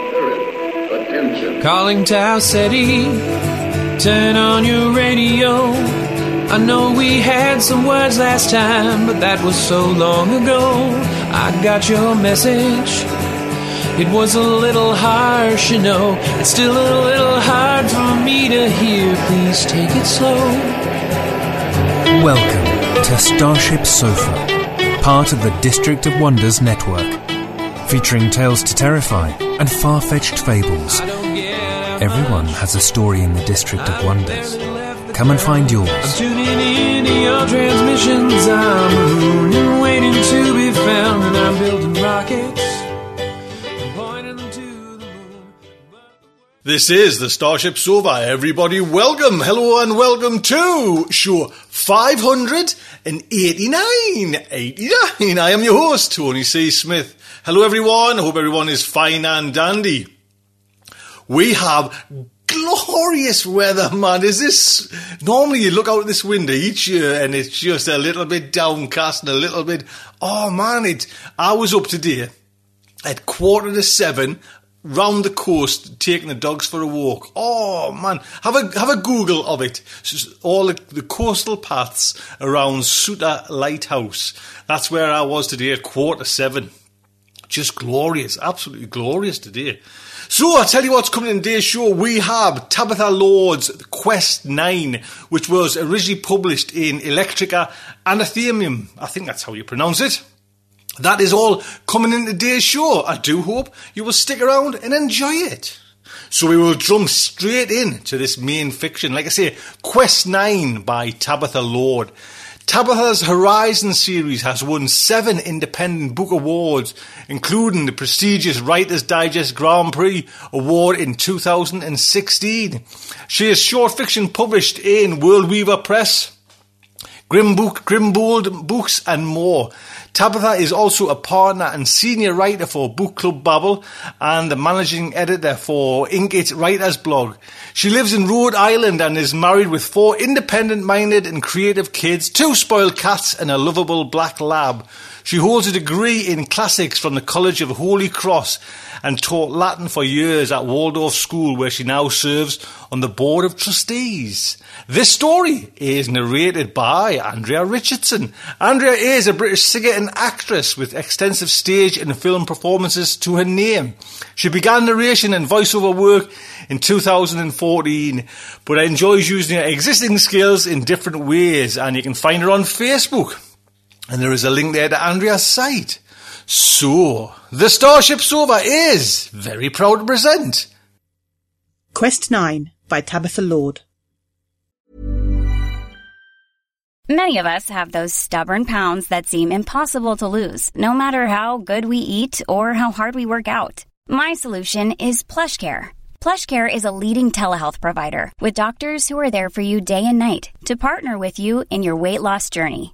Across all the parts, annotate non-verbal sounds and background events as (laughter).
spirit, attention. Calling Tau City, turn on your radio. I know we had some words last time, but that was so long ago. I got your message. It was a little harsh, you know. It's still a little hard for me to hear. Please take it slow. Welcome to Starship Sofa, part of the District of Wonders network, featuring tales to terrify and far fetched fables. Everyone has a story in the District of Wonders. Come and find I'm yours. tuning in to your transmissions. I'm mooning, waiting to be found, and I'm building rockets. and pointing them to the moon. This is the Starship Sofa. Everybody, welcome, hello, and welcome to show 589. 89. I am your host, Tony C. Smith. Hello, everyone. I hope everyone is fine and dandy. We have glorious weather, man. Is this normally you look out this window each year and it's just a little bit downcast and a little bit. Oh man, it. I was up today at quarter to seven round the coast taking the dogs for a walk. Oh man, have a have a Google of it. All the, the coastal paths around Souter Lighthouse. That's where I was today at quarter seven. Just glorious, absolutely glorious today. So I tell you what's coming in today's show. We have Tabitha Lord's Quest 9, which was originally published in Electric Athenaeum. I think that's how you pronounce it. That is all coming in today's show. I do hope you will stick around and enjoy it. So we will jump straight in to this main fiction. Like I say, Quest 9 by Tabitha Lord. Tabitha's Horizon series has won seven independent book awards, including the prestigious Writers Digest Grand Prix Award in 2016. She has short fiction published in World Weaver Press, Grim Book, Grimbold Books, and more. Tabitha is also a partner and senior writer for Book Club Babble and the managing editor for Ink It Writers blog. She lives in Rhode Island and is married with four independent minded and creative kids, two spoiled cats, and a lovable black lab. She holds a degree in classics from the College of Holy Cross and taught Latin for years at Waldorf School, where she now serves on the Board of Trustees. This story is narrated by Andrea Richardson. Andrea is a British singer and actress with extensive stage and film performances to her name. She began narration and voiceover work in 2014, but enjoys using her existing skills in different ways, and you can find her on Facebook. And there is a link there to Andrea's site. So, the Starship Sofa is very proud to present Quest 9 by Tabitha Lord. Many of us have those stubborn pounds that seem impossible to lose, no matter how good we eat or how hard we work out. My solution is PlushCare. PlushCare is a leading telehealth provider with doctors who are there for you day and night to partner with you in your weight loss journey.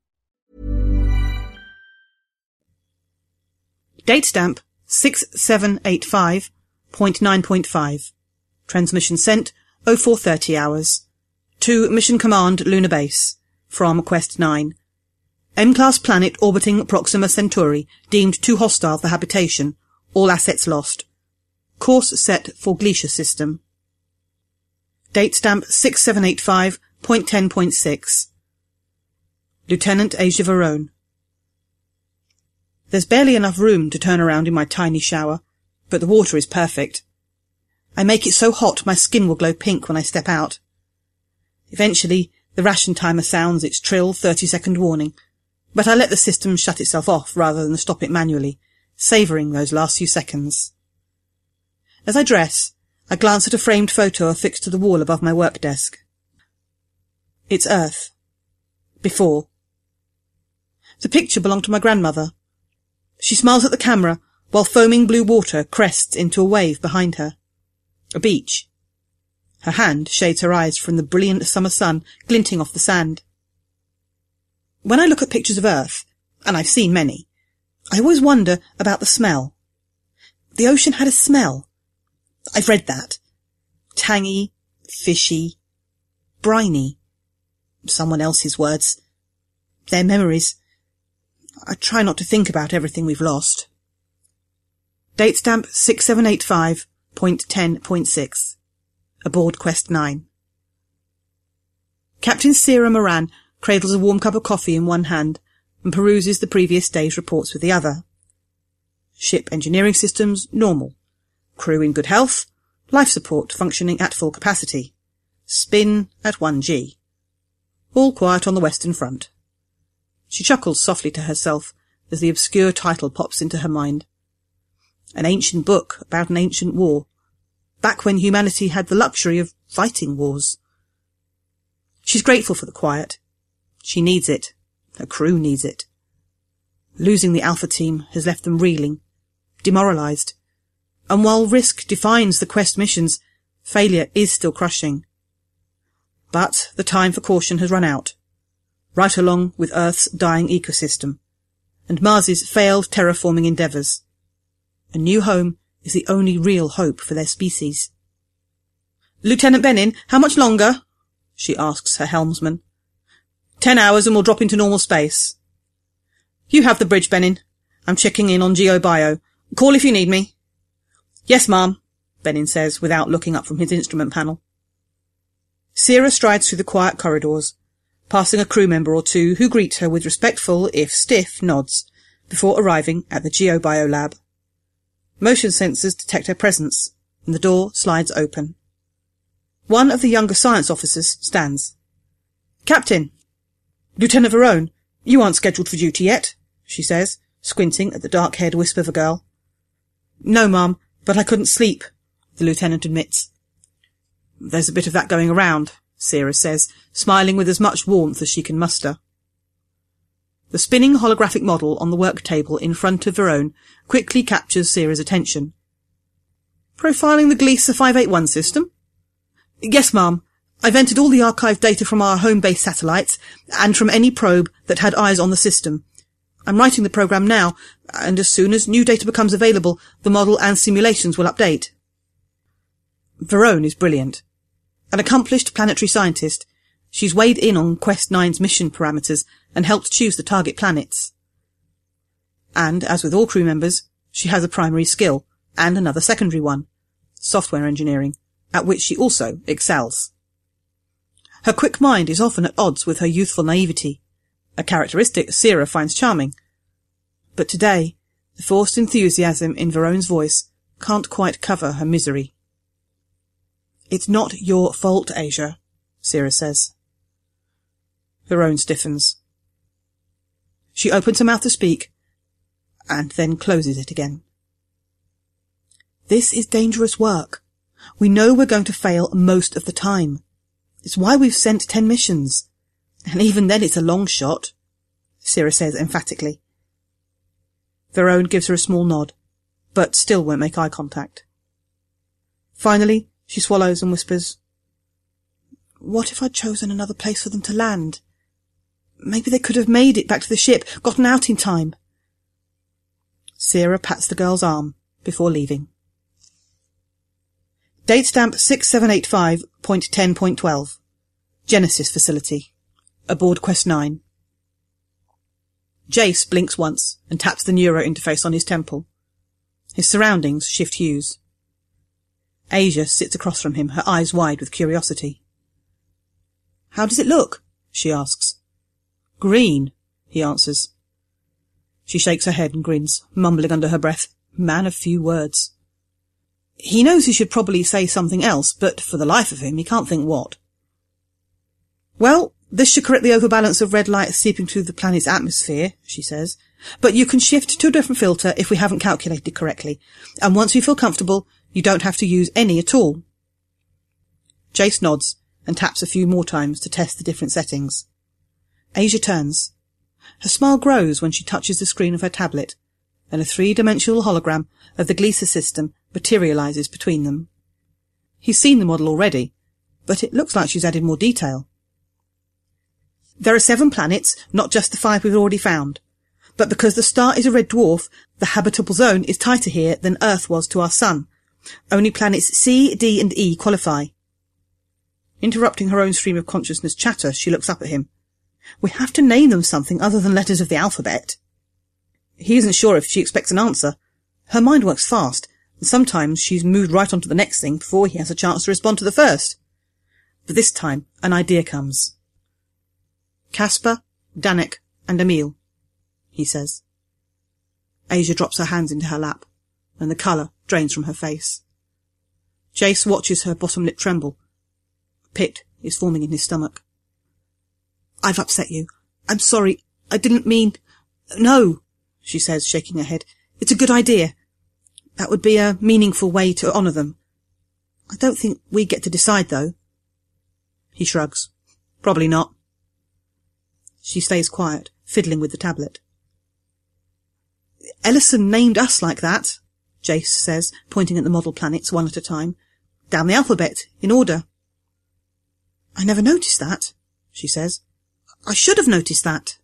Date stamp 6785.9.5. Transmission sent 0430 hours. To Mission Command Lunar Base. From Quest 9. M-class planet orbiting Proxima Centauri deemed too hostile for habitation. All assets lost. Course set for Gliese system. Date stamp 6785.10.6. Lieutenant Asia Verone. There's barely enough room to turn around in my tiny shower, but the water is perfect. I make it so hot my skin will glow pink when I step out. Eventually, the ration timer sounds its trill 30 second warning, but I let the system shut itself off rather than stop it manually, savouring those last few seconds. As I dress, I glance at a framed photo affixed to the wall above my work desk. It's Earth. Before. The picture belonged to my grandmother. She smiles at the camera while foaming blue water crests into a wave behind her. A beach. Her hand shades her eyes from the brilliant summer sun glinting off the sand. When I look at pictures of Earth, and I've seen many, I always wonder about the smell. The ocean had a smell. I've read that. Tangy, fishy, briny. Someone else's words. Their memories. I try not to think about everything we've lost. Date stamp 6785.10.6. Aboard Quest 9. Captain Sarah Moran cradles a warm cup of coffee in one hand and peruses the previous day's reports with the other. Ship engineering systems normal. Crew in good health. Life support functioning at full capacity. Spin at 1G. All quiet on the Western Front. She chuckles softly to herself as the obscure title pops into her mind. An ancient book about an ancient war, back when humanity had the luxury of fighting wars. She's grateful for the quiet. She needs it. Her crew needs it. Losing the Alpha team has left them reeling, demoralized. And while risk defines the quest missions, failure is still crushing. But the time for caution has run out, right along with Earth's dying ecosystem, and Mars's failed terraforming endeavours. A new home is the only real hope for their species. Lieutenant Benin, how much longer? she asks her helmsman. Ten hours and we'll drop into normal space. You have the bridge, Benin. I'm checking in on GeoBio. Call if you need me. Yes, ma'am, Benin says without looking up from his instrument panel. Sierra strides through the quiet corridors, passing a crew member or two who greet her with respectful, if stiff, nods, before arriving at the GeoBio lab. Motion sensors detect her presence, and the door slides open. One of the younger science officers stands. Captain! Lieutenant Verone, you aren't scheduled for duty yet, she says, squinting at the dark-haired wisp of a girl. No, ma'am, but I couldn't sleep, the lieutenant admits. There's a bit of that going around, Sarah says, smiling with as much warmth as she can muster. The spinning holographic model on the work table in front of Verone quickly captures Sarah's attention. Profiling the Gliese 581 system? Yes, ma'am. I've entered all the archived data from our home base satellites and from any probe that had eyes on the system. I'm writing the program now, and as soon as new data becomes available, the model and simulations will update. Verone is brilliant. An accomplished planetary scientist, she's weighed in on Quest 9's mission parameters and helped choose the target planets. And, as with all crew members, she has a primary skill, and another secondary one, software engineering, at which she also excels. Her quick mind is often at odds with her youthful naivety, a characteristic Sierra finds charming. But today, the forced enthusiasm in Verone's voice can't quite cover her misery. It's not your fault, Asia, Sierra says. Verone stiffens. She opens her mouth to speak, and then closes it again. This is dangerous work. We know we're going to fail most of the time. It's why we've sent ten missions. And even then it's a long shot, Sierra says emphatically. Verone gives her a small nod, but still won't make eye contact. Finally, she swallows and whispers, What if I'd chosen another place for them to land? Maybe they could have made it back to the ship, gotten out in time. Sierra pats the girl's arm before leaving. Date stamp 6785.10.12. Genesis Facility. Aboard Quest 9. Jace blinks once and taps the neuro interface on his temple. His surroundings shift hues. Asia sits across from him, her eyes wide with curiosity. How does it look? she asks. Green, he answers. She shakes her head and grins, mumbling under her breath, Man of few words. He knows he should probably say something else, but for the life of him he can't think what. Well, this should correct the overbalance of red light seeping through the planet's atmosphere, she says. But you can shift to a different filter if we haven't calculated correctly. And once you feel comfortable, you don't have to use any at all. Jace nods and taps a few more times to test the different settings. Asia turns. Her smile grows when she touches the screen of her tablet, and a three-dimensional hologram of the Gliese system materializes between them. He's seen the model already, but it looks like she's added more detail. There are seven planets, not just the five we've already found. But because the star is a red dwarf, the habitable zone is tighter here than Earth was to our sun. Only planets C, D, and E qualify. Interrupting her own stream of consciousness chatter, she looks up at him. We have to name them something other than letters of the alphabet. He isn't sure if she expects an answer. Her mind works fast, and sometimes she's moved right on to the next thing before he has a chance to respond to the first. But this time, an idea comes. Caspar, Danek, and Emil, he says. Asia drops her hands into her lap, and the colour drains from her face. Jace watches her bottom lip tremble. A pit is forming in his stomach. I've upset you. I'm sorry. I didn't mean... No, she says, shaking her head. It's a good idea. That would be a meaningful way to honour them. I don't think we get to decide, though. He shrugs. Probably not. She stays quiet, fiddling with the tablet. Ellison named us like that, Jace says, pointing at the model planets one at a time. Down the alphabet, in order. I never noticed that, she says. I should have noticed that.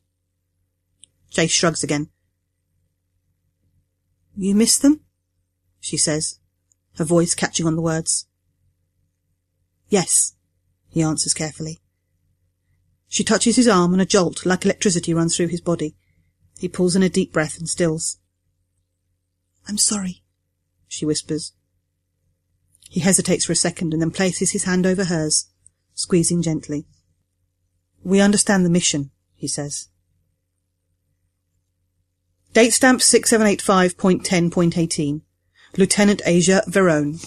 Jace shrugs again. You miss them? she says, her voice catching on the words. Yes, he answers carefully. She touches his arm and a jolt like electricity runs through his body. He pulls in a deep breath and stills. I'm sorry, she whispers. He hesitates for a second and then places his hand over hers, squeezing gently. We understand the mission, he says. Date stamp 6785.10.18. Lieutenant Asia Verone.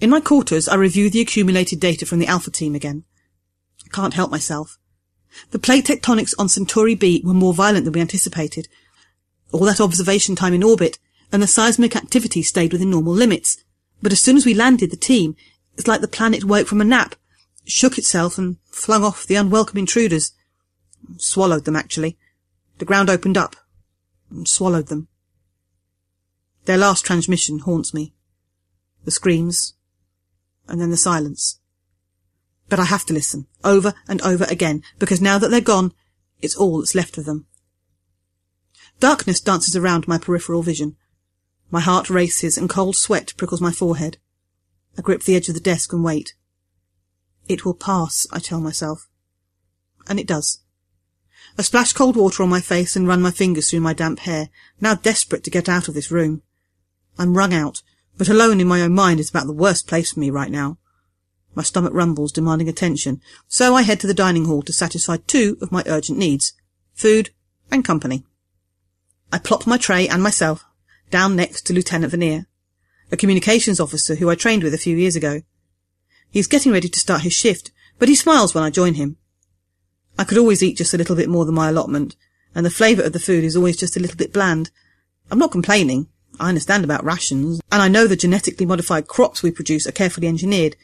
In my quarters, I review the accumulated data from the Alpha team again. Can't help myself. The plate tectonics on Centauri B were more violent than we anticipated. All that observation time in orbit, and the seismic activity stayed within normal limits. But as soon as we landed the team, it's like the planet woke from a nap, shook itself and flung off the unwelcome intruders. Swallowed them, actually. The ground opened up and swallowed them. Their last transmission haunts me. The screams, and then the silence. But I have to listen, over and over again, because now that they're gone, it's all that's left of them. Darkness dances around my peripheral vision. My heart races and cold sweat prickles my forehead. I grip the edge of the desk and wait. It will pass, I tell myself. And it does. I splash cold water on my face and run my fingers through my damp hair, now desperate to get out of this room. I'm wrung out, but alone in my own mind is about the worst place for me right now. My stomach rumbles, demanding attention, so I head to the dining hall to satisfy two of my urgent needs food and company. I plop my tray and myself down next to Lieutenant Vernier, a communications officer who I trained with a few years ago. He's getting ready to start his shift, but he smiles when I join him. I could always eat just a little bit more than my allotment, and the flavour of the food is always just a little bit bland. I'm not complaining. I understand about rations, and I know the genetically modified crops we produce are carefully engineered,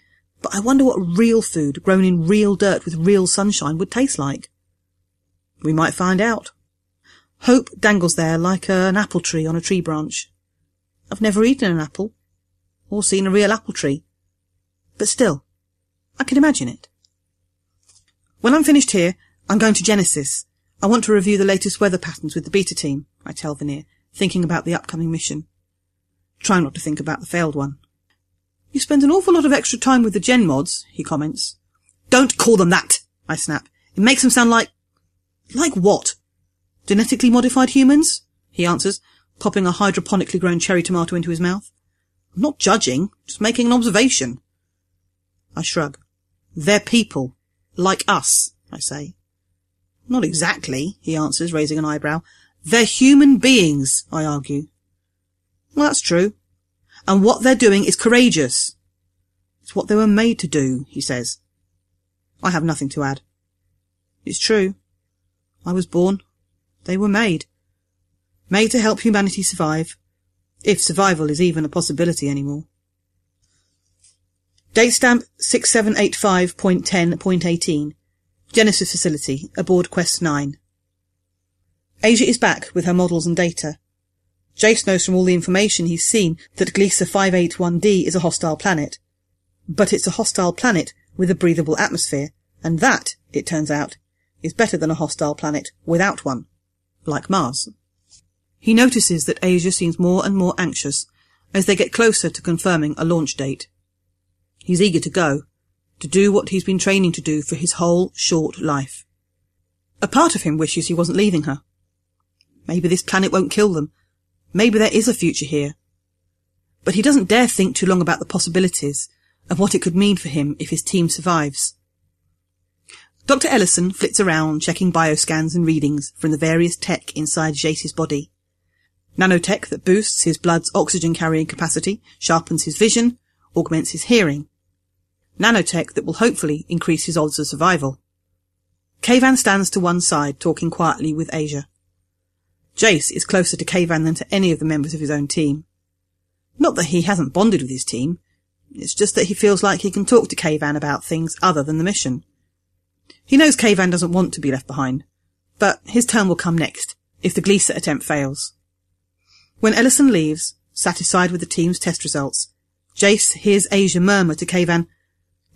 but I wonder what real food grown in real dirt with real sunshine would taste like. We might find out. Hope dangles there like an apple tree on a tree branch. I've never eaten an apple, or seen a real apple tree, but still, I can imagine it. When I'm finished here, I'm going to Genesis. I want to review the latest weather patterns with the beta team, I tell Vernier, thinking about the upcoming mission. Try not to think about the failed one. You spend an awful lot of extra time with the gen mods, he comments. Don't call them that, I snap. It makes them sound like... Like what? Genetically modified humans? He answers, popping a hydroponically grown cherry tomato into his mouth. I'm not judging, just making an observation. I shrug. They're people. Like us, I say. Not exactly, he answers, raising an eyebrow. They're human beings, I argue. Well, that's true. And what they're doing is courageous. It's what they were made to do, he says. I have nothing to add. It's true. I was born. They were made. Made to help humanity survive. If survival is even a possibility anymore. Date stamp 6785.10.18. Genesis facility, aboard Quest 9. Asia is back with her models and data. Jace knows from all the information he's seen that Gliese 581d is a hostile planet. But it's a hostile planet with a breathable atmosphere, and that, it turns out, is better than a hostile planet without one. Like Mars. He notices that Asia seems more and more anxious as they get closer to confirming a launch date. He's eager to go, to do what he's been training to do for his whole short life. A part of him wishes he wasn't leaving her. Maybe this planet won't kill them. Maybe there is a future here. But he doesn't dare think too long about the possibilities of what it could mean for him if his team survives. Dr. Ellison flits around checking bioscans and readings from the various tech inside Jace's body. Nanotech that boosts his blood's oxygen carrying capacity, sharpens his vision, augments his hearing. Nanotech that will hopefully increase his odds of survival. Kavan stands to one side, talking quietly with Asia. Jace is closer to Kavan than to any of the members of his own team. Not that he hasn't bonded with his team. It's just that he feels like he can talk to Kavan about things other than the mission. He knows Kayvan doesn't want to be left behind, but his turn will come next, if the Gliese attempt fails. When Ellison leaves, satisfied with the team's test results, Jace hears Asia murmur to Kayvan,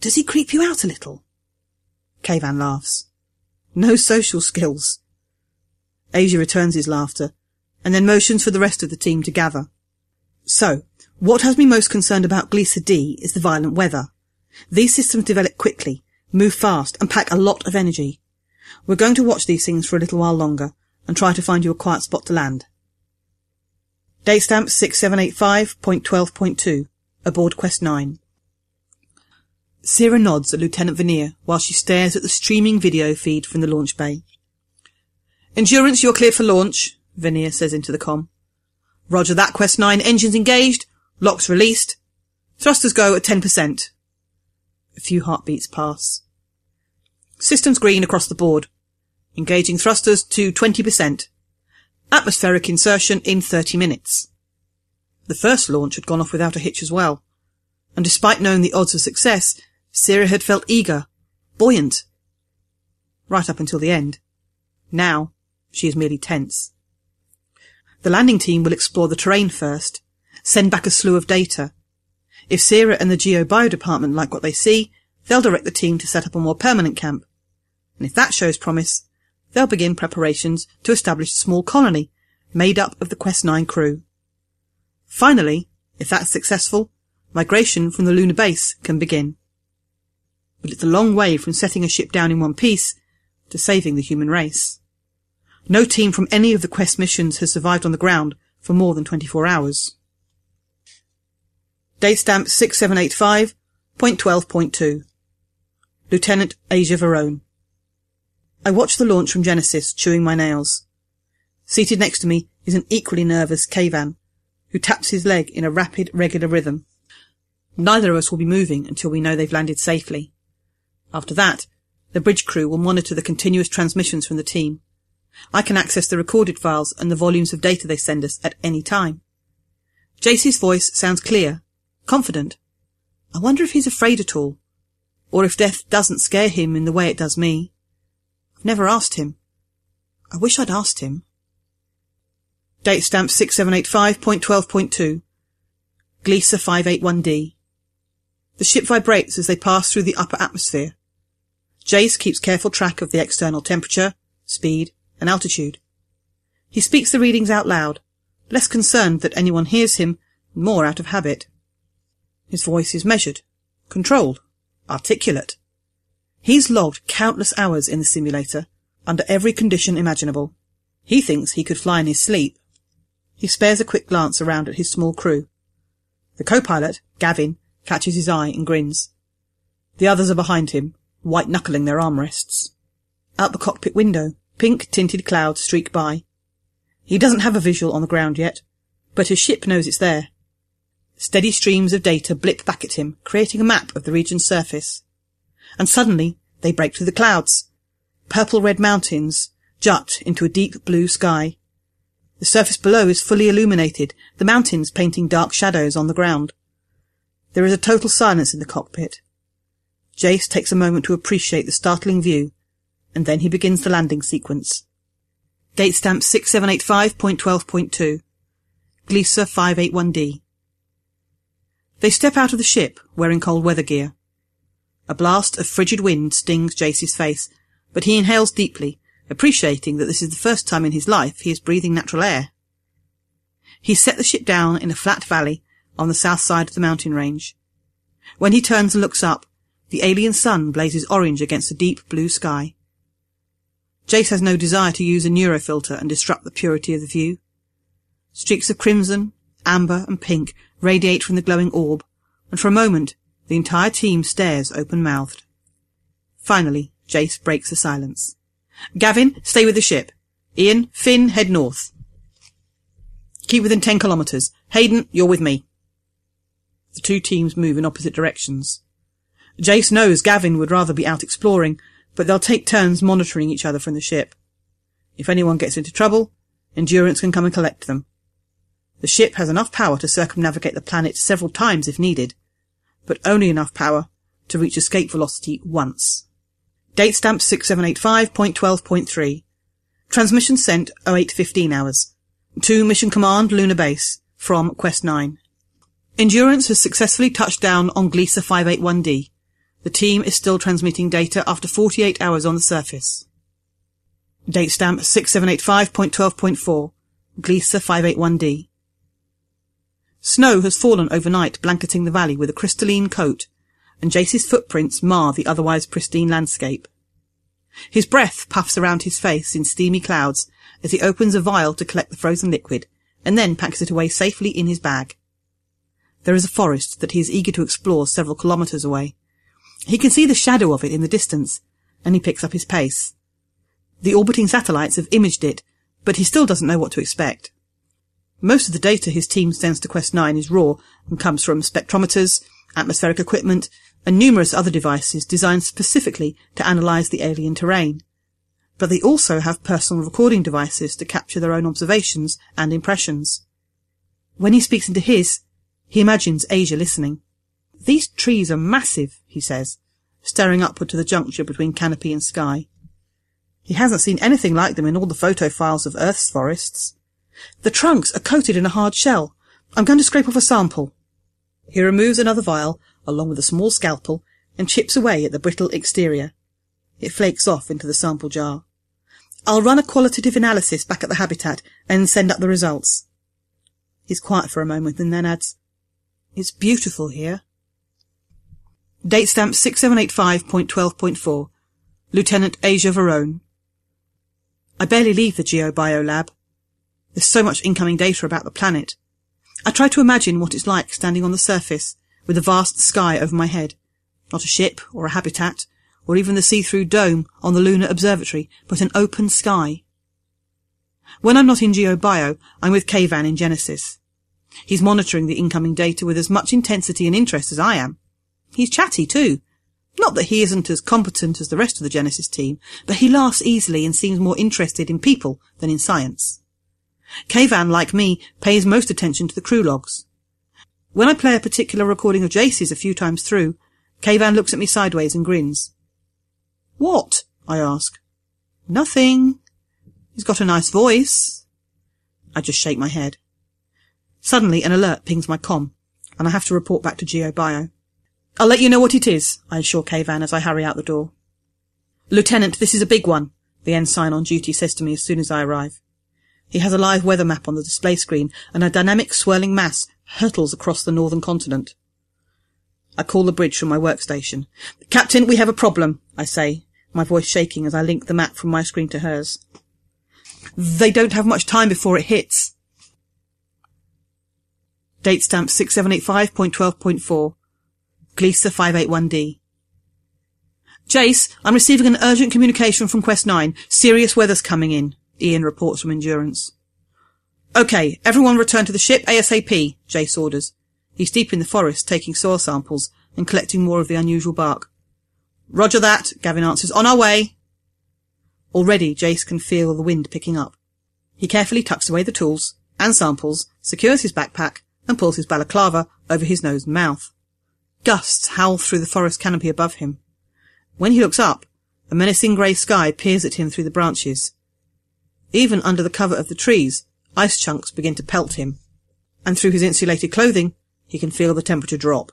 Does he creep you out a little? Kayvan laughs. No social skills. Asia returns his laughter, and then motions for the rest of the team to gather. So, what has me most concerned about Gliese D is the violent weather. These systems develop quickly, move fast, and pack a lot of energy. We're going to watch these things for a little while longer, and try to find you a quiet spot to land. Date stamp 6785.12.2 aboard Quest 9. Sierra nods at Lieutenant Veneer while she stares at the streaming video feed from the launch bay. Endurance, you're clear for launch, Veneer says into the com. Roger that, Quest 9. Engines engaged. Locks released. Thrusters go at 10%. A few heartbeats pass. Systems green across the board. Engaging thrusters to 20%. Atmospheric insertion in 30 minutes. The first launch had gone off without a hitch as well. And despite knowing the odds of success, Sierra had felt eager, buoyant. Right up until the end. Now, she is merely tense. The landing team will explore the terrain first, send back a slew of data. If Sierra and the Geo Bio Department like what they see, they'll direct the team to set up a more permanent camp. And if that shows promise, they'll begin preparations to establish a small colony made up of the Quest 9 crew. Finally, if that's successful, migration from the lunar base can begin. but it's a long way from setting a ship down in one piece to saving the human race. No team from any of the quest missions has survived on the ground for more than 24 hours. Date stamp 6785.12.2 Lieutenant Asia Verone I watch the launch from Genesis, chewing my nails. Seated next to me is an equally nervous Kavan, who taps his leg in a rapid, regular rhythm. Neither of us will be moving until we know they've landed safely. After that, the bridge crew will monitor the continuous transmissions from the team. I can access the recorded files and the volumes of data they send us at any time. Jace's voice sounds clear, confident. I wonder if he's afraid at all, or if death doesn't scare him in the way it does me. Never asked him. I wish I'd asked him. Date stamp 6785.12.2 Gliese 581D The ship vibrates as they pass through the upper atmosphere. Jace keeps careful track of the external temperature, speed, and altitude. He speaks the readings out loud, less concerned that anyone hears him, more out of habit. His voice is measured, controlled, articulate. He's logged countless hours in the simulator, under every condition imaginable. He thinks he could fly in his sleep. He spares a quick glance around at his small crew. The co-pilot, Gavin, catches his eye and grins. The others are behind him, white-knuckling their armrests. Out the cockpit window, pink tinted clouds streak by. He doesn't have a visual on the ground yet, but his ship knows it's there. Steady streams of data blip back at him, creating a map of the region's surface and suddenly they break through the clouds. Purple-red mountains jut into a deep blue sky. The surface below is fully illuminated, the mountains painting dark shadows on the ground. There is a total silence in the cockpit. Jace takes a moment to appreciate the startling view, and then he begins the landing sequence. Date stamp 6785.12.2 Gliese 581D They step out of the ship, wearing cold weather gear. A blast of frigid wind stings Jace's face, but he inhales deeply, appreciating that this is the first time in his life he is breathing natural air. He set the ship down in a flat valley on the south side of the mountain range. When he turns and looks up, the alien sun blazes orange against the deep blue sky. Jace has no desire to use a neurofilter and disrupt the purity of the view. Streaks of crimson, amber, and pink radiate from the glowing orb, and for a moment the entire team stares open-mouthed. Finally, Jace breaks the silence. Gavin, stay with the ship. Ian, Finn, head north. Keep within ten kilometres. Hayden, you're with me. The two teams move in opposite directions. Jace knows Gavin would rather be out exploring, but they'll take turns monitoring each other from the ship. If anyone gets into trouble, Endurance can come and collect them. The ship has enough power to circumnavigate the planet several times if needed, but only enough power to reach escape velocity once. Date stamp 6785.12.3. Transmission sent 0815 hours. To Mission Command Lunar Base from Quest 9. Endurance has successfully touched down on Gliese 581D. The team is still transmitting data after 48 hours on the surface. Date stamp 6785.12.4. Gliese 581D. Snow has fallen overnight, blanketing the valley with a crystalline coat, and Jace's footprints mar the otherwise pristine landscape. His breath puffs around his face in steamy clouds as he opens a vial to collect the frozen liquid, and then packs it away safely in his bag. There is a forest that he is eager to explore several kilometres away. He can see the shadow of it in the distance, and he picks up his pace. The orbiting satellites have imaged it, but he still doesn't know what to expect. Most of the data his team sends to Quest 9 is raw and comes from spectrometers, atmospheric equipment, and numerous other devices designed specifically to analyze the alien terrain. But they also have personal recording devices to capture their own observations and impressions. When he speaks into his, he imagines Asia listening. These trees are massive, he says, staring upward to the juncture between canopy and sky. He hasn't seen anything like them in all the photo files of Earth's forests. The trunks are coated in a hard shell. I'm going to scrape off a sample. He removes another vial, along with a small scalpel, and chips away at the brittle exterior. It flakes off into the sample jar. I'll run a qualitative analysis back at the habitat and send up the results. He's quiet for a moment and then adds, It's beautiful here. Date stamp 6785.12.4. Lieutenant Asia Verone. I barely leave the GeoBio lab. There's so much incoming data about the planet. I try to imagine what it's like standing on the surface with the vast sky over my head. Not a ship or a habitat or even the see-through dome on the lunar observatory, but an open sky. When I'm not in GeoBio, I'm with Kavan in Genesis. He's monitoring the incoming data with as much intensity and interest as I am. He's chatty too. Not that he isn't as competent as the rest of the Genesis team, but he laughs easily and seems more interested in people than in science. Kayvan, like me, pays most attention to the crew logs. When I play a particular recording of Jace's a few times through, Kayvan looks at me sideways and grins. What? I ask. Nothing. He's got a nice voice. I just shake my head. Suddenly an alert pings my com, and I have to report back to GeoBio. I'll let you know what it is, I assure Kayvan as I hurry out the door. Lieutenant, this is a big one, the ensign on duty says to me as soon as I arrive. He has a live weather map on the display screen, and a dynamic swirling mass hurtles across the northern continent. I call the bridge from my workstation. Captain, we have a problem, I say, my voice shaking as I link the map from my screen to hers. They don't have much time before it hits. Date stamp 6785.12.4. Gliese 581D. Jace, I'm receiving an urgent communication from Quest 9. Serious weather's coming in, Ian reports from Endurance. Okay, everyone return to the ship ASAP, Jace orders. He's deep in the forest taking soil samples and collecting more of the unusual bark. Roger that, Gavin answers. On our way. Already, Jace can feel the wind picking up. He carefully tucks away the tools and samples, secures his backpack, and pulls his balaclava over his nose and mouth. Gusts howl through the forest canopy above him. When he looks up, a menacing grey sky peers at him through the branches. Even under the cover of the trees, ice chunks begin to pelt him, and through his insulated clothing, he can feel the temperature drop.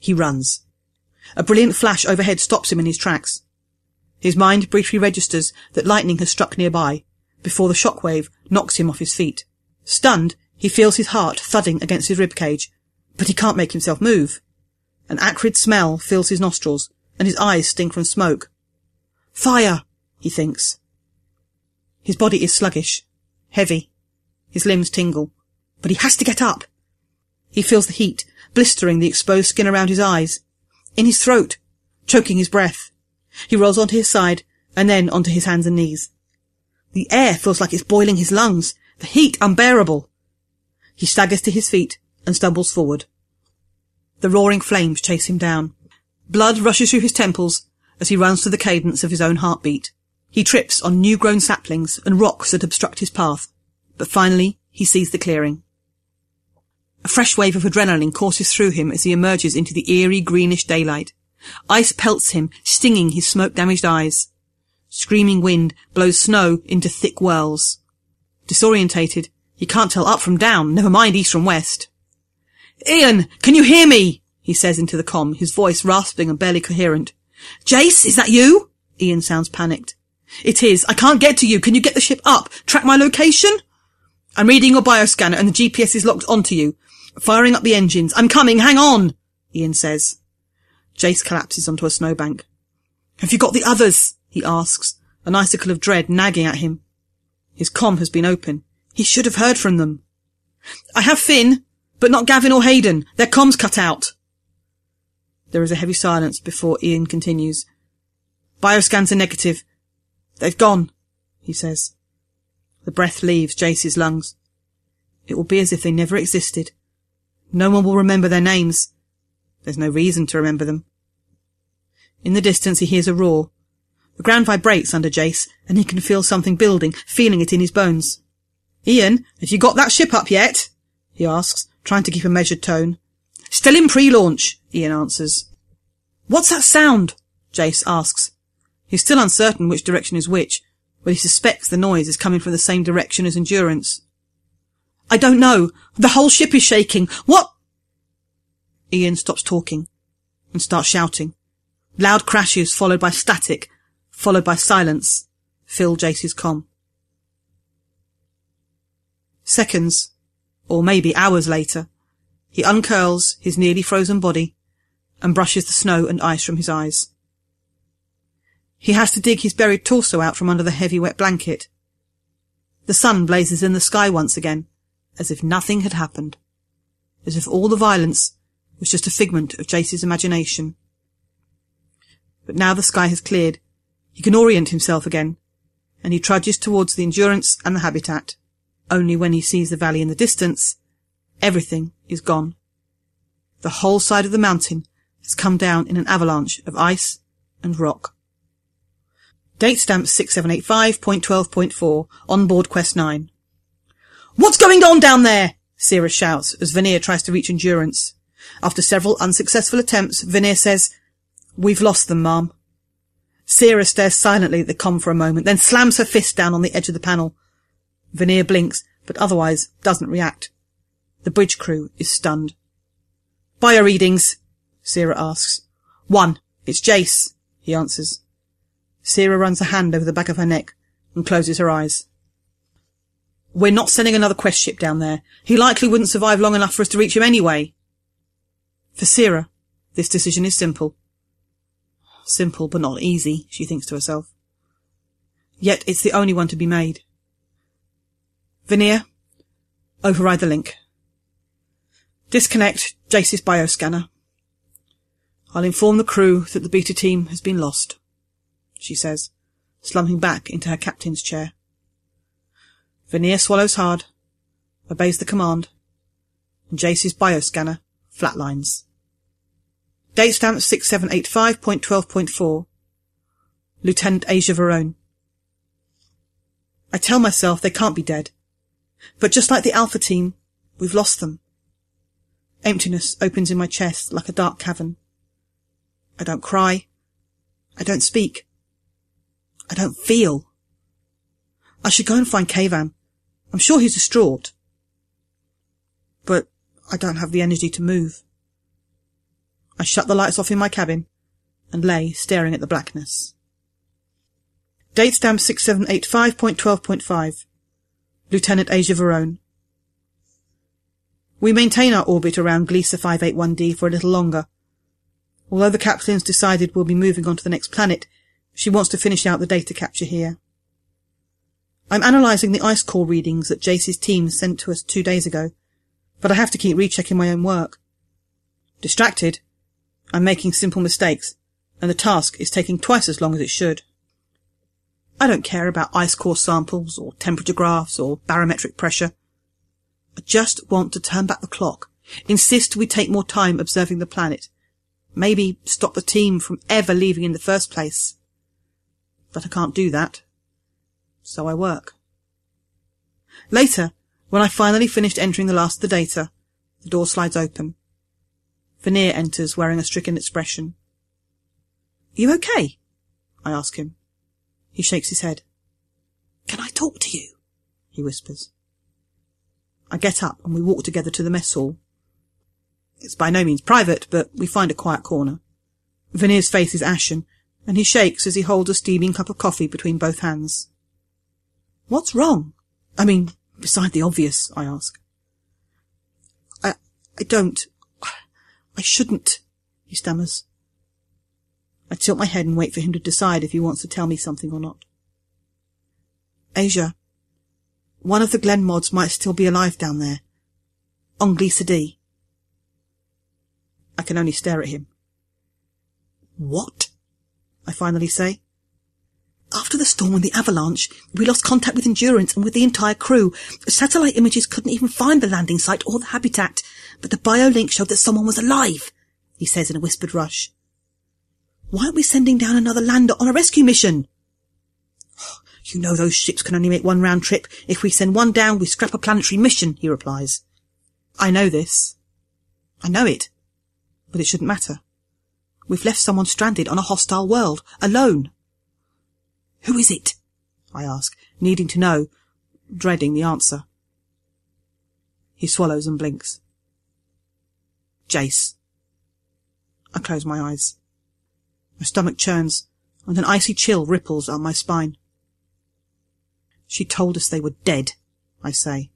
He runs. A brilliant flash overhead stops him in his tracks. His mind briefly registers that lightning has struck nearby, before the shockwave knocks him off his feet. Stunned, he feels his heart thudding against his rib cage, but he can't make himself move. An acrid smell fills his nostrils, and his eyes sting from smoke. Fire, he thinks. His body is sluggish, heavy. His limbs tingle, but he has to get up. He feels the heat, blistering the exposed skin around his eyes, in his throat, choking his breath. He rolls onto his side, and then onto his hands and knees. The air feels like it's boiling his lungs, the heat unbearable. He staggers to his feet and stumbles forward. The roaring flames chase him down. Blood rushes through his temples as he runs to the cadence of his own heartbeat. He trips on new-grown saplings and rocks that obstruct his path, but finally he sees the clearing. A fresh wave of adrenaline courses through him as he emerges into the eerie greenish daylight. Ice pelts him, stinging his smoke-damaged eyes. Screaming wind blows snow into thick whirls. Disorientated, he can't tell up from down, never mind east from west. Ian, can you hear me? he says into the com, his voice rasping and barely coherent. Jace, is that you? Ian sounds panicked. It is. I can't get to you. Can you get the ship up? Track my location? I'm reading your bioscanner and the GPS is locked onto you. Firing up the engines. I'm coming. Hang on, Ian says. Jace collapses onto a snowbank. Have you got the others? he asks, an icicle of dread nagging at him. His com has been open. He should have heard from them. I have Finn, but not Gavin or Hayden. Their comms cut out. There is a heavy silence before Ian continues. Bioscans are negative. They've gone, he says. The breath leaves Jace's lungs. It will be as if they never existed. No one will remember their names. There's no reason to remember them. In the distance he hears a roar. The ground vibrates under Jace, and he can feel something building, feeling it in his bones. Ian, have you got that ship up yet? he asks, trying to keep a measured tone. Still in pre-launch, Ian answers. What's that sound? Jace asks. He's still uncertain which direction is which, but he suspects the noise is coming from the same direction as Endurance. I don't know. The whole ship is shaking. What? Ian stops talking and starts shouting. Loud crashes followed by static, followed by silence, fill Jace's com. Seconds, or maybe hours later, he uncurls his nearly frozen body and brushes the snow and ice from his eyes. He has to dig his buried torso out from under the heavy wet blanket. The sun blazes in the sky once again, as if nothing had happened. As if all the violence was just a figment of Jace's imagination. But now the sky has cleared, he can orient himself again, and he trudges towards the endurance and the habitat. Only when he sees the valley in the distance, everything is gone. The whole side of the mountain has come down in an avalanche of ice and rock. Date stamp 6785.12.4 on board Quest 9. What's going on down there? Sierra shouts as Veneer tries to reach Endurance. After several unsuccessful attempts, Veneer says, We've lost them, ma'am. Sierra stares silently at the com for a moment, then slams her fist down on the edge of the panel. Veneer blinks, but otherwise doesn't react. The bridge crew is stunned. Bio readings, Sierra asks. One. It's Jace, he answers. Sierra runs a hand over the back of her neck and closes her eyes. We're not sending another quest ship down there. He likely wouldn't survive long enough for us to reach him anyway. For Sierra, this decision is simple. Simple, but not easy, she thinks to herself. Yet it's the only one to be made. Veneer, override the link. Disconnect Jace's bioscanner. I'll inform the crew that the beta team has been lost, she says, slumping back into her captain's chair. Veneer swallows hard, obeys the command, and Jace's bioscanner flatlines. Date stamp 6785.12.4 Lieutenant Asia Verone. I tell myself they can't be dead. But just like the Alpha team, we've lost them. Emptiness opens in my chest like a dark cavern. I don't cry. I don't speak. I don't feel. I should go and find Kavan. I'm sure he's distraught. But I don't have the energy to move. I shut the lights off in my cabin and lay staring at the blackness. Date stamp 6785.12.5 Lieutenant Asia Verone. We maintain our orbit around Gliese 581d for a little longer. Although the captain's decided we'll be moving on to the next planet, she wants to finish out the data capture here. I'm analysing the ice core readings that Jace's team sent to us two days ago, but I have to keep rechecking my own work. Distracted, I'm making simple mistakes, and the task is taking twice as long as it should. I don't care about ice core samples, or temperature graphs, or barometric pressure. I just want to turn back the clock, insist we take more time observing the planet, maybe stop the team from ever leaving in the first place. But I can't do that. So I work. Later, when I finally finished entering the last of the data, the door slides open. Veneer enters wearing a stricken expression. You okay? I ask him. He shakes his head. Can I talk to you? He whispers. I get up and we walk together to the mess hall. It's by no means private, but we find a quiet corner. Veneer's face is ashen, and he shakes as he holds a steaming cup of coffee between both hands. What's wrong? I mean, beside the obvious, I ask. I, I don't. I shouldn't, he stammers. I tilt my head and wait for him to decide if he wants to tell me something or not. Asia, one of the Glen mods might still be alive down there. On Gliese I can only stare at him. What? I finally say. After the storm and the avalanche, we lost contact with Endurance and with the entire crew. Satellite images couldn't even find the landing site or the habitat, but the biolink showed that someone was alive, he says in a whispered rush. Why aren't we sending down another lander on a rescue mission? (gasps) You know those ships can only make one round trip. If we send one down, we scrap a planetary mission, he replies. I know this. I know it. But it shouldn't matter. We've left someone stranded on a hostile world, alone. Who is it? I ask, needing to know, dreading the answer. He swallows and blinks. Jace. I close my eyes. My stomach churns, and an icy chill ripples up my spine. She told us they were dead, I say,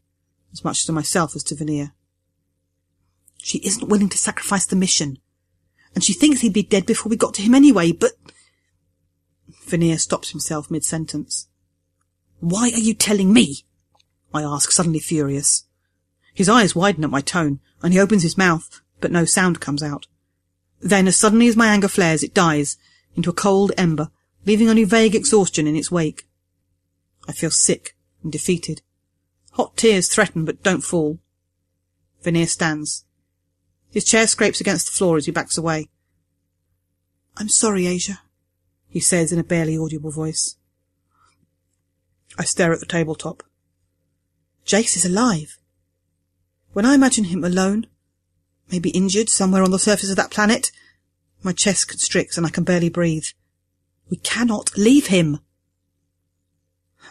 as much to myself as to Veneer. She isn't willing to sacrifice the mission. And she thinks he'd be dead before we got to him anyway, but... Veneer stops himself mid-sentence. Why are you telling me? I ask, suddenly furious. His eyes widen at my tone, and he opens his mouth, but no sound comes out. Then, as suddenly as my anger flares, it dies into a cold ember, leaving only vague exhaustion in its wake. I feel sick and defeated. Hot tears threaten but don't fall. Veneer stands. His chair scrapes against the floor as he backs away. I'm sorry, Asia, he says in a barely audible voice. I stare at the tabletop. Jace is alive. When I imagine him alone, maybe injured somewhere on the surface of that planet, my chest constricts and I can barely breathe. We cannot leave him.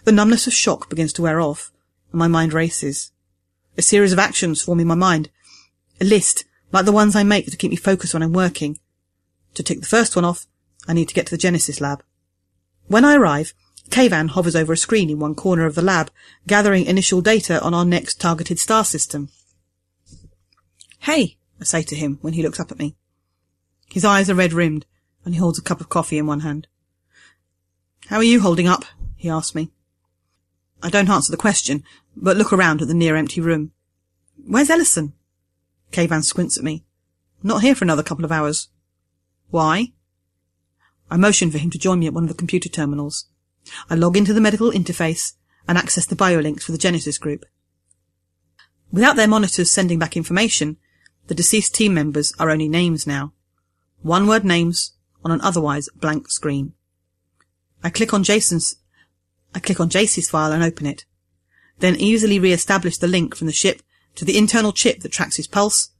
The numbness of shock begins to wear off, and my mind races. A series of actions form in my mind. A list, like the ones I make to keep me focused when I'm working. To tick the first one off, I need to get to the Genesis lab. When I arrive, Kavan hovers over a screen in one corner of the lab, gathering initial data on our next targeted star system. Hey, I say to him when he looks up at me. His eyes are red-rimmed, and he holds a cup of coffee in one hand. How are you holding up? he asks me. I don't answer the question, but look around at the near-empty room. Where's Ellison? Kayvan squints at me. Not here for another couple of hours. Why? I motion for him to join me at one of the computer terminals. I log into the medical interface and access the biolinks for the Genesis group. Without their monitors sending back information, the deceased team members are only names now. One word names on an otherwise blank screen. I click on Jason's, I click on Jacey's file and open it. Then easily re-establish the link from the ship to the internal chip that tracks his pulse,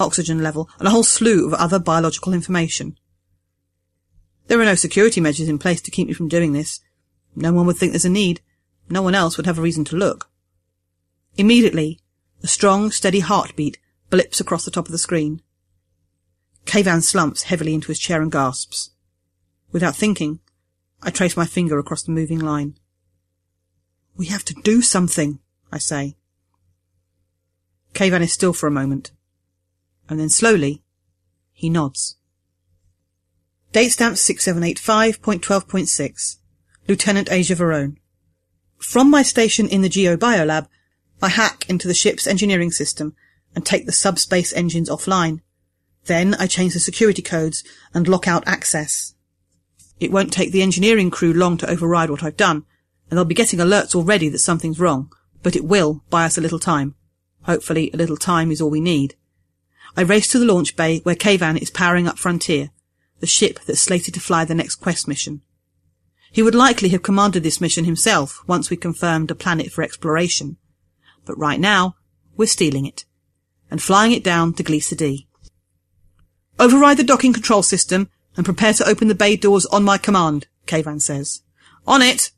oxygen level, and a whole slew of other biological information. There are no security measures in place to keep me from doing this. No one would think there's a need. No one else would have a reason to look. Immediately, a strong, steady heartbeat blips across the top of the screen. Kavan slumps heavily into his chair and gasps. Without thinking, I trace my finger across the moving line. We have to do something, I say. Kayvan is still for a moment, and then slowly, he nods. Date stamp 6785.12.6 Lieutenant Asia Verone. From my station in the Geo Biolab, I hack into the ship's engineering system and take the subspace engines offline. Then I change the security codes and lock out access. It won't take the engineering crew long to override what I've done, and they'll be getting alerts already that something's wrong, but it will buy us a little time. Hopefully a little time is all we need. I race to the launch bay where Kavan is powering up Frontier, the ship that's slated to fly the next quest mission. He would likely have commanded this mission himself once we confirmed a planet for exploration. But right now, we're stealing it and flying it down to Gliese D. Override the docking control system and prepare to open the bay doors on my command, Kavan says. On it!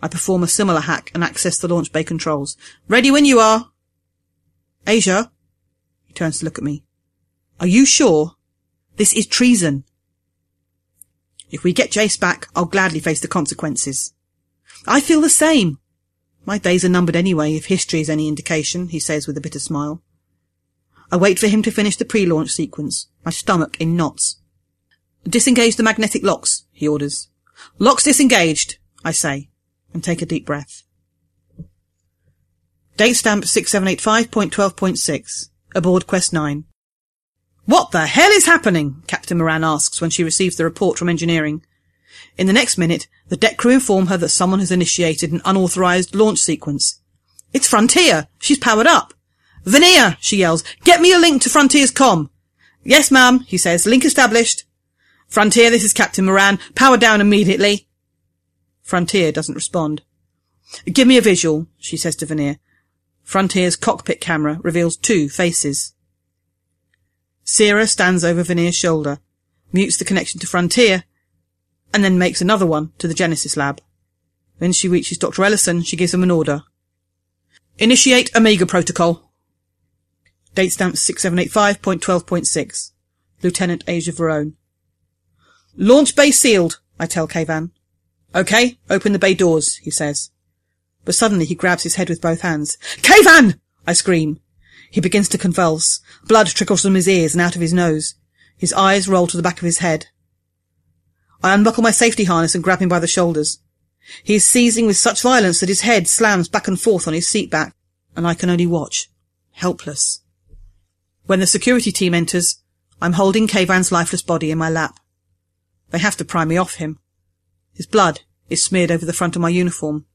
I perform a similar hack and access the launch bay controls. Ready when you are. Asia? He turns to look at me. Are you sure? This is treason. If we get Jace back, I'll gladly face the consequences. I feel the same. My days are numbered anyway, if history is any indication, he says with a bitter smile. I wait for him to finish the pre-launch sequence, my stomach in knots. Disengage the magnetic locks, he orders. Locks disengaged, I say, and take a deep breath. Date stamp 6785.12.6. Aboard Quest 9. What the hell is happening? Captain Moran asks when she receives the report from engineering. In the next minute, the deck crew inform her that someone has initiated an unauthorized launch sequence. It's Frontier! She's powered up! Veneer, she yells, get me a link to Frontier's com. Yes, ma'am, he says, link established. Frontier, this is Captain Moran. Power down immediately. Frontier doesn't respond. Give me a visual, she says to Veneer. Frontier's cockpit camera reveals two faces. Sierra stands over Veneer's shoulder, mutes the connection to Frontier, and then makes another one to the Genesis lab. When she reaches Dr. Ellison, she gives him an order. Initiate Omega Protocol. Date stamp 6785.12.6. Lieutenant Asia Verone. Launch bay sealed, I tell Kavan. Okay, open the bay doors, he says. But suddenly he grabs his head with both hands. Kayvan! I scream. He begins to convulse. Blood trickles from his ears and out of his nose. His eyes roll to the back of his head. I unbuckle my safety harness and grab him by the shoulders. He is seizing with such violence that his head slams back and forth on his seat back, and I can only watch, helpless. When the security team enters, I'm holding Kayvan's lifeless body in my lap. They have to pry me off him. His blood is smeared over the front of my uniform,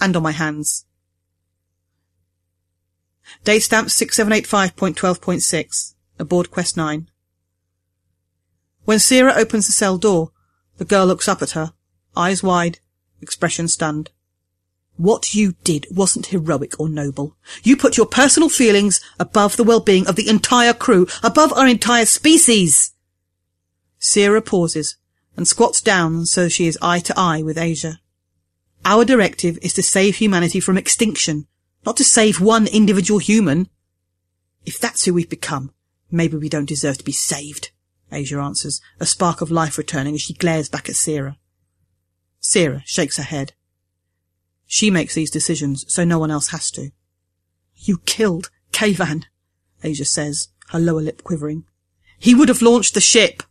and on my hands. Date stamp 6785.12.6, aboard Quest 9. When Sierra opens the cell door, the girl looks up at her, eyes wide, expression stunned. What you did wasn't heroic or noble. You put your personal feelings above the well-being of the entire crew, above our entire species. Sierra pauses and squats down so she is eye to eye with Asia. Our directive is to save humanity from extinction, not to save one individual human. If that's who we've become, maybe we don't deserve to be saved, Asia answers, a spark of life returning as she glares back at Sierra. Sierra shakes her head. She makes these decisions, so no one else has to. You killed Kavan, Asia says, her lower lip quivering. He would have launched the ship.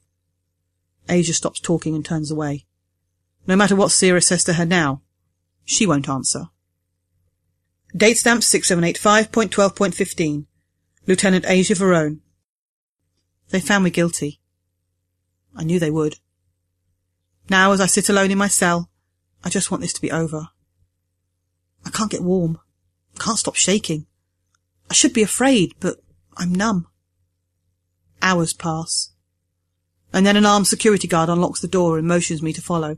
Asia stops talking and turns away. No matter what Sierra says to her now, she won't answer. Date stamp 6785.12.15. Lieutenant Asia Verone. They found me guilty. I knew they would. Now, as I sit alone in my cell, I just want this to be over. I can't get warm. I Can't stop shaking. I should be afraid, but I'm numb. Hours pass. And then an armed security guard unlocks the door and motions me to follow.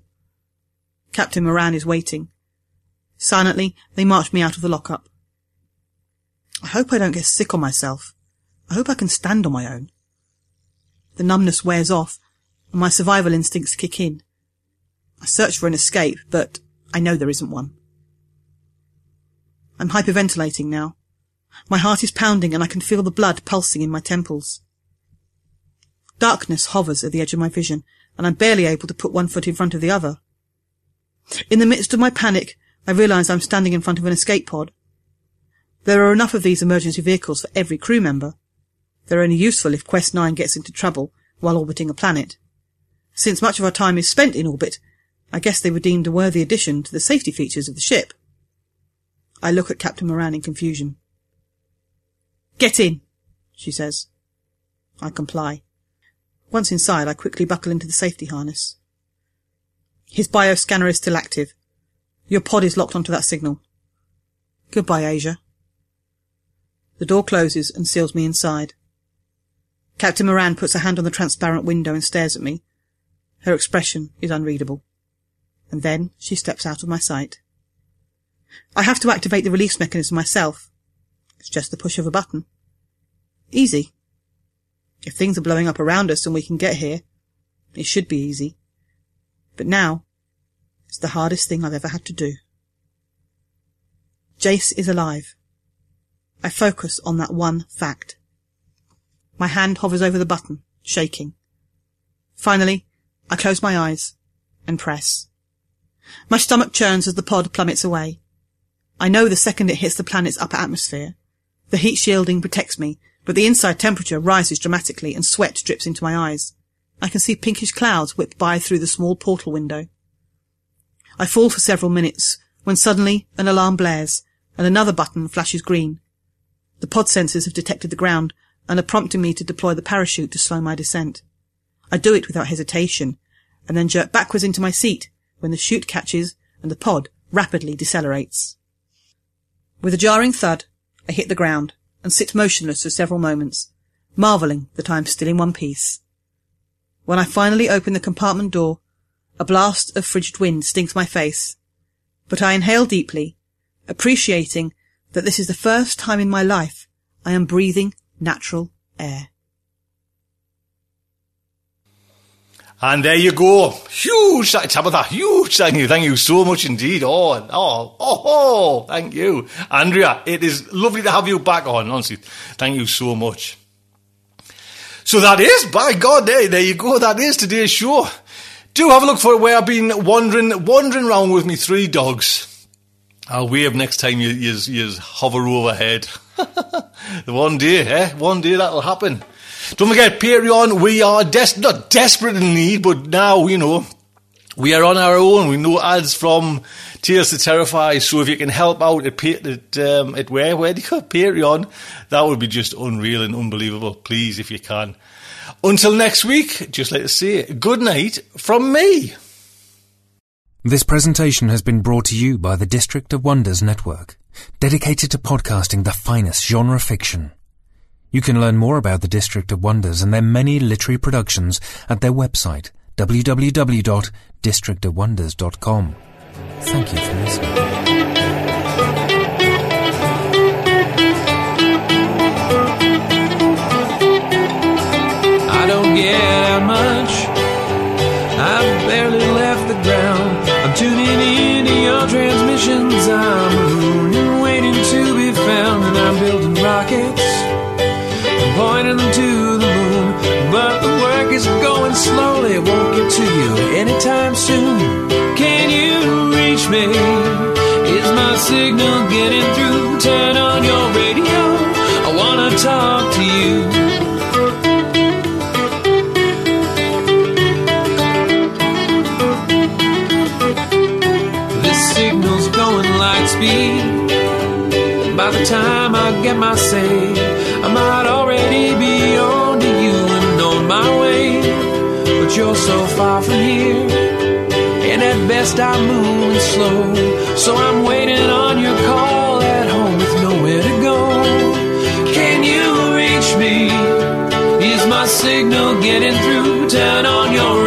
Captain Moran is waiting. Silently, they march me out of the lockup. I hope I don't get sick on myself. I hope I can stand on my own. The numbness wears off, and my survival instincts kick in. I search for an escape, but I know there isn't one. I'm hyperventilating now. My heart is pounding and I can feel the blood pulsing in my temples. Darkness hovers at the edge of my vision, and I'm barely able to put one foot in front of the other. In the midst of my panic, I realize I'm standing in front of an escape pod. There are enough of these emergency vehicles for every crew member. They're only useful if Quest 9 gets into trouble while orbiting a planet. Since much of our time is spent in orbit, I guess they were deemed a worthy addition to the safety features of the ship. I look at Captain Moran in confusion. Get in, she says. I comply. Once inside, I quickly buckle into the safety harness. His bioscanner is still active. Your pod is locked onto that signal. Goodbye, Asia. The door closes and seals me inside. Captain Moran puts a hand on the transparent window and stares at me. Her expression is unreadable. And then she steps out of my sight. I have to activate the release mechanism myself. It's just the push of a button. Easy. If things are blowing up around us and we can get here, it should be easy. But now, it's the hardest thing I've ever had to do. Jace is alive. I focus on that one fact. My hand hovers over the button, shaking. Finally, I close my eyes and press. My stomach churns as the pod plummets away. I know the second it hits the planet's upper atmosphere. The heat shielding protects me, but the inside temperature rises dramatically and sweat drips into my eyes. I can see pinkish clouds whip by through the small portal window. I fall for several minutes when suddenly an alarm blares and another button flashes green. The pod sensors have detected the ground and are prompting me to deploy the parachute to slow my descent. I do it without hesitation and then jerk backwards into my seat when the chute catches and the pod rapidly decelerates. With a jarring thud, I hit the ground and sit motionless for several moments, marvelling that I am still in one piece. When I finally open the compartment door, a blast of frigid wind stings my face, but I inhale deeply, appreciating that this is the first time in my life I am breathing natural air. And there you go. Huge Tabitha, huge thank you. Thank you so much indeed. Oh, oh, oh, oh, thank you. Andrea, it is lovely to have you back on, honestly. Thank you so much. So that is, by God, there, there you go. That is today's show. Do have a look for it where I've been wandering, wandering around with me three dogs. I'll wave next time you, you, you hover overhead. (laughs) one day, eh? One day that'll happen. Don't forget, Patreon, we are des- not desperate in need, but now, you know, we are on our own. We know ads from Tales to Terrify. So if you can help out at, at, um, at where, where do you go? Patreon, that would be just unreal and unbelievable. Please, if you can. Until next week, just like to say, good night from me. This presentation has been brought to you by the District of Wonders Network, dedicated to podcasting the finest genre fiction. You can learn more about the District of Wonders and their many literary productions at their website, www.districtofwonders.com. Thank you for listening. Get out much. I've barely left the ground. I'm tuning into your transmissions. I'm mooning, waiting to be found, and I'm building rockets. I'm pointing them to the moon, but the work is going slowly. It won't get to you anytime soon. Can you reach me? Is my signal getting through? Turn on your radio. I wanna talk time I get my say, I might already be on to you and on my way. But you're so far from here, and at best I'm moving slow. So I'm waiting on your call at home with nowhere to go. Can you reach me? Is my signal getting through? Turn on your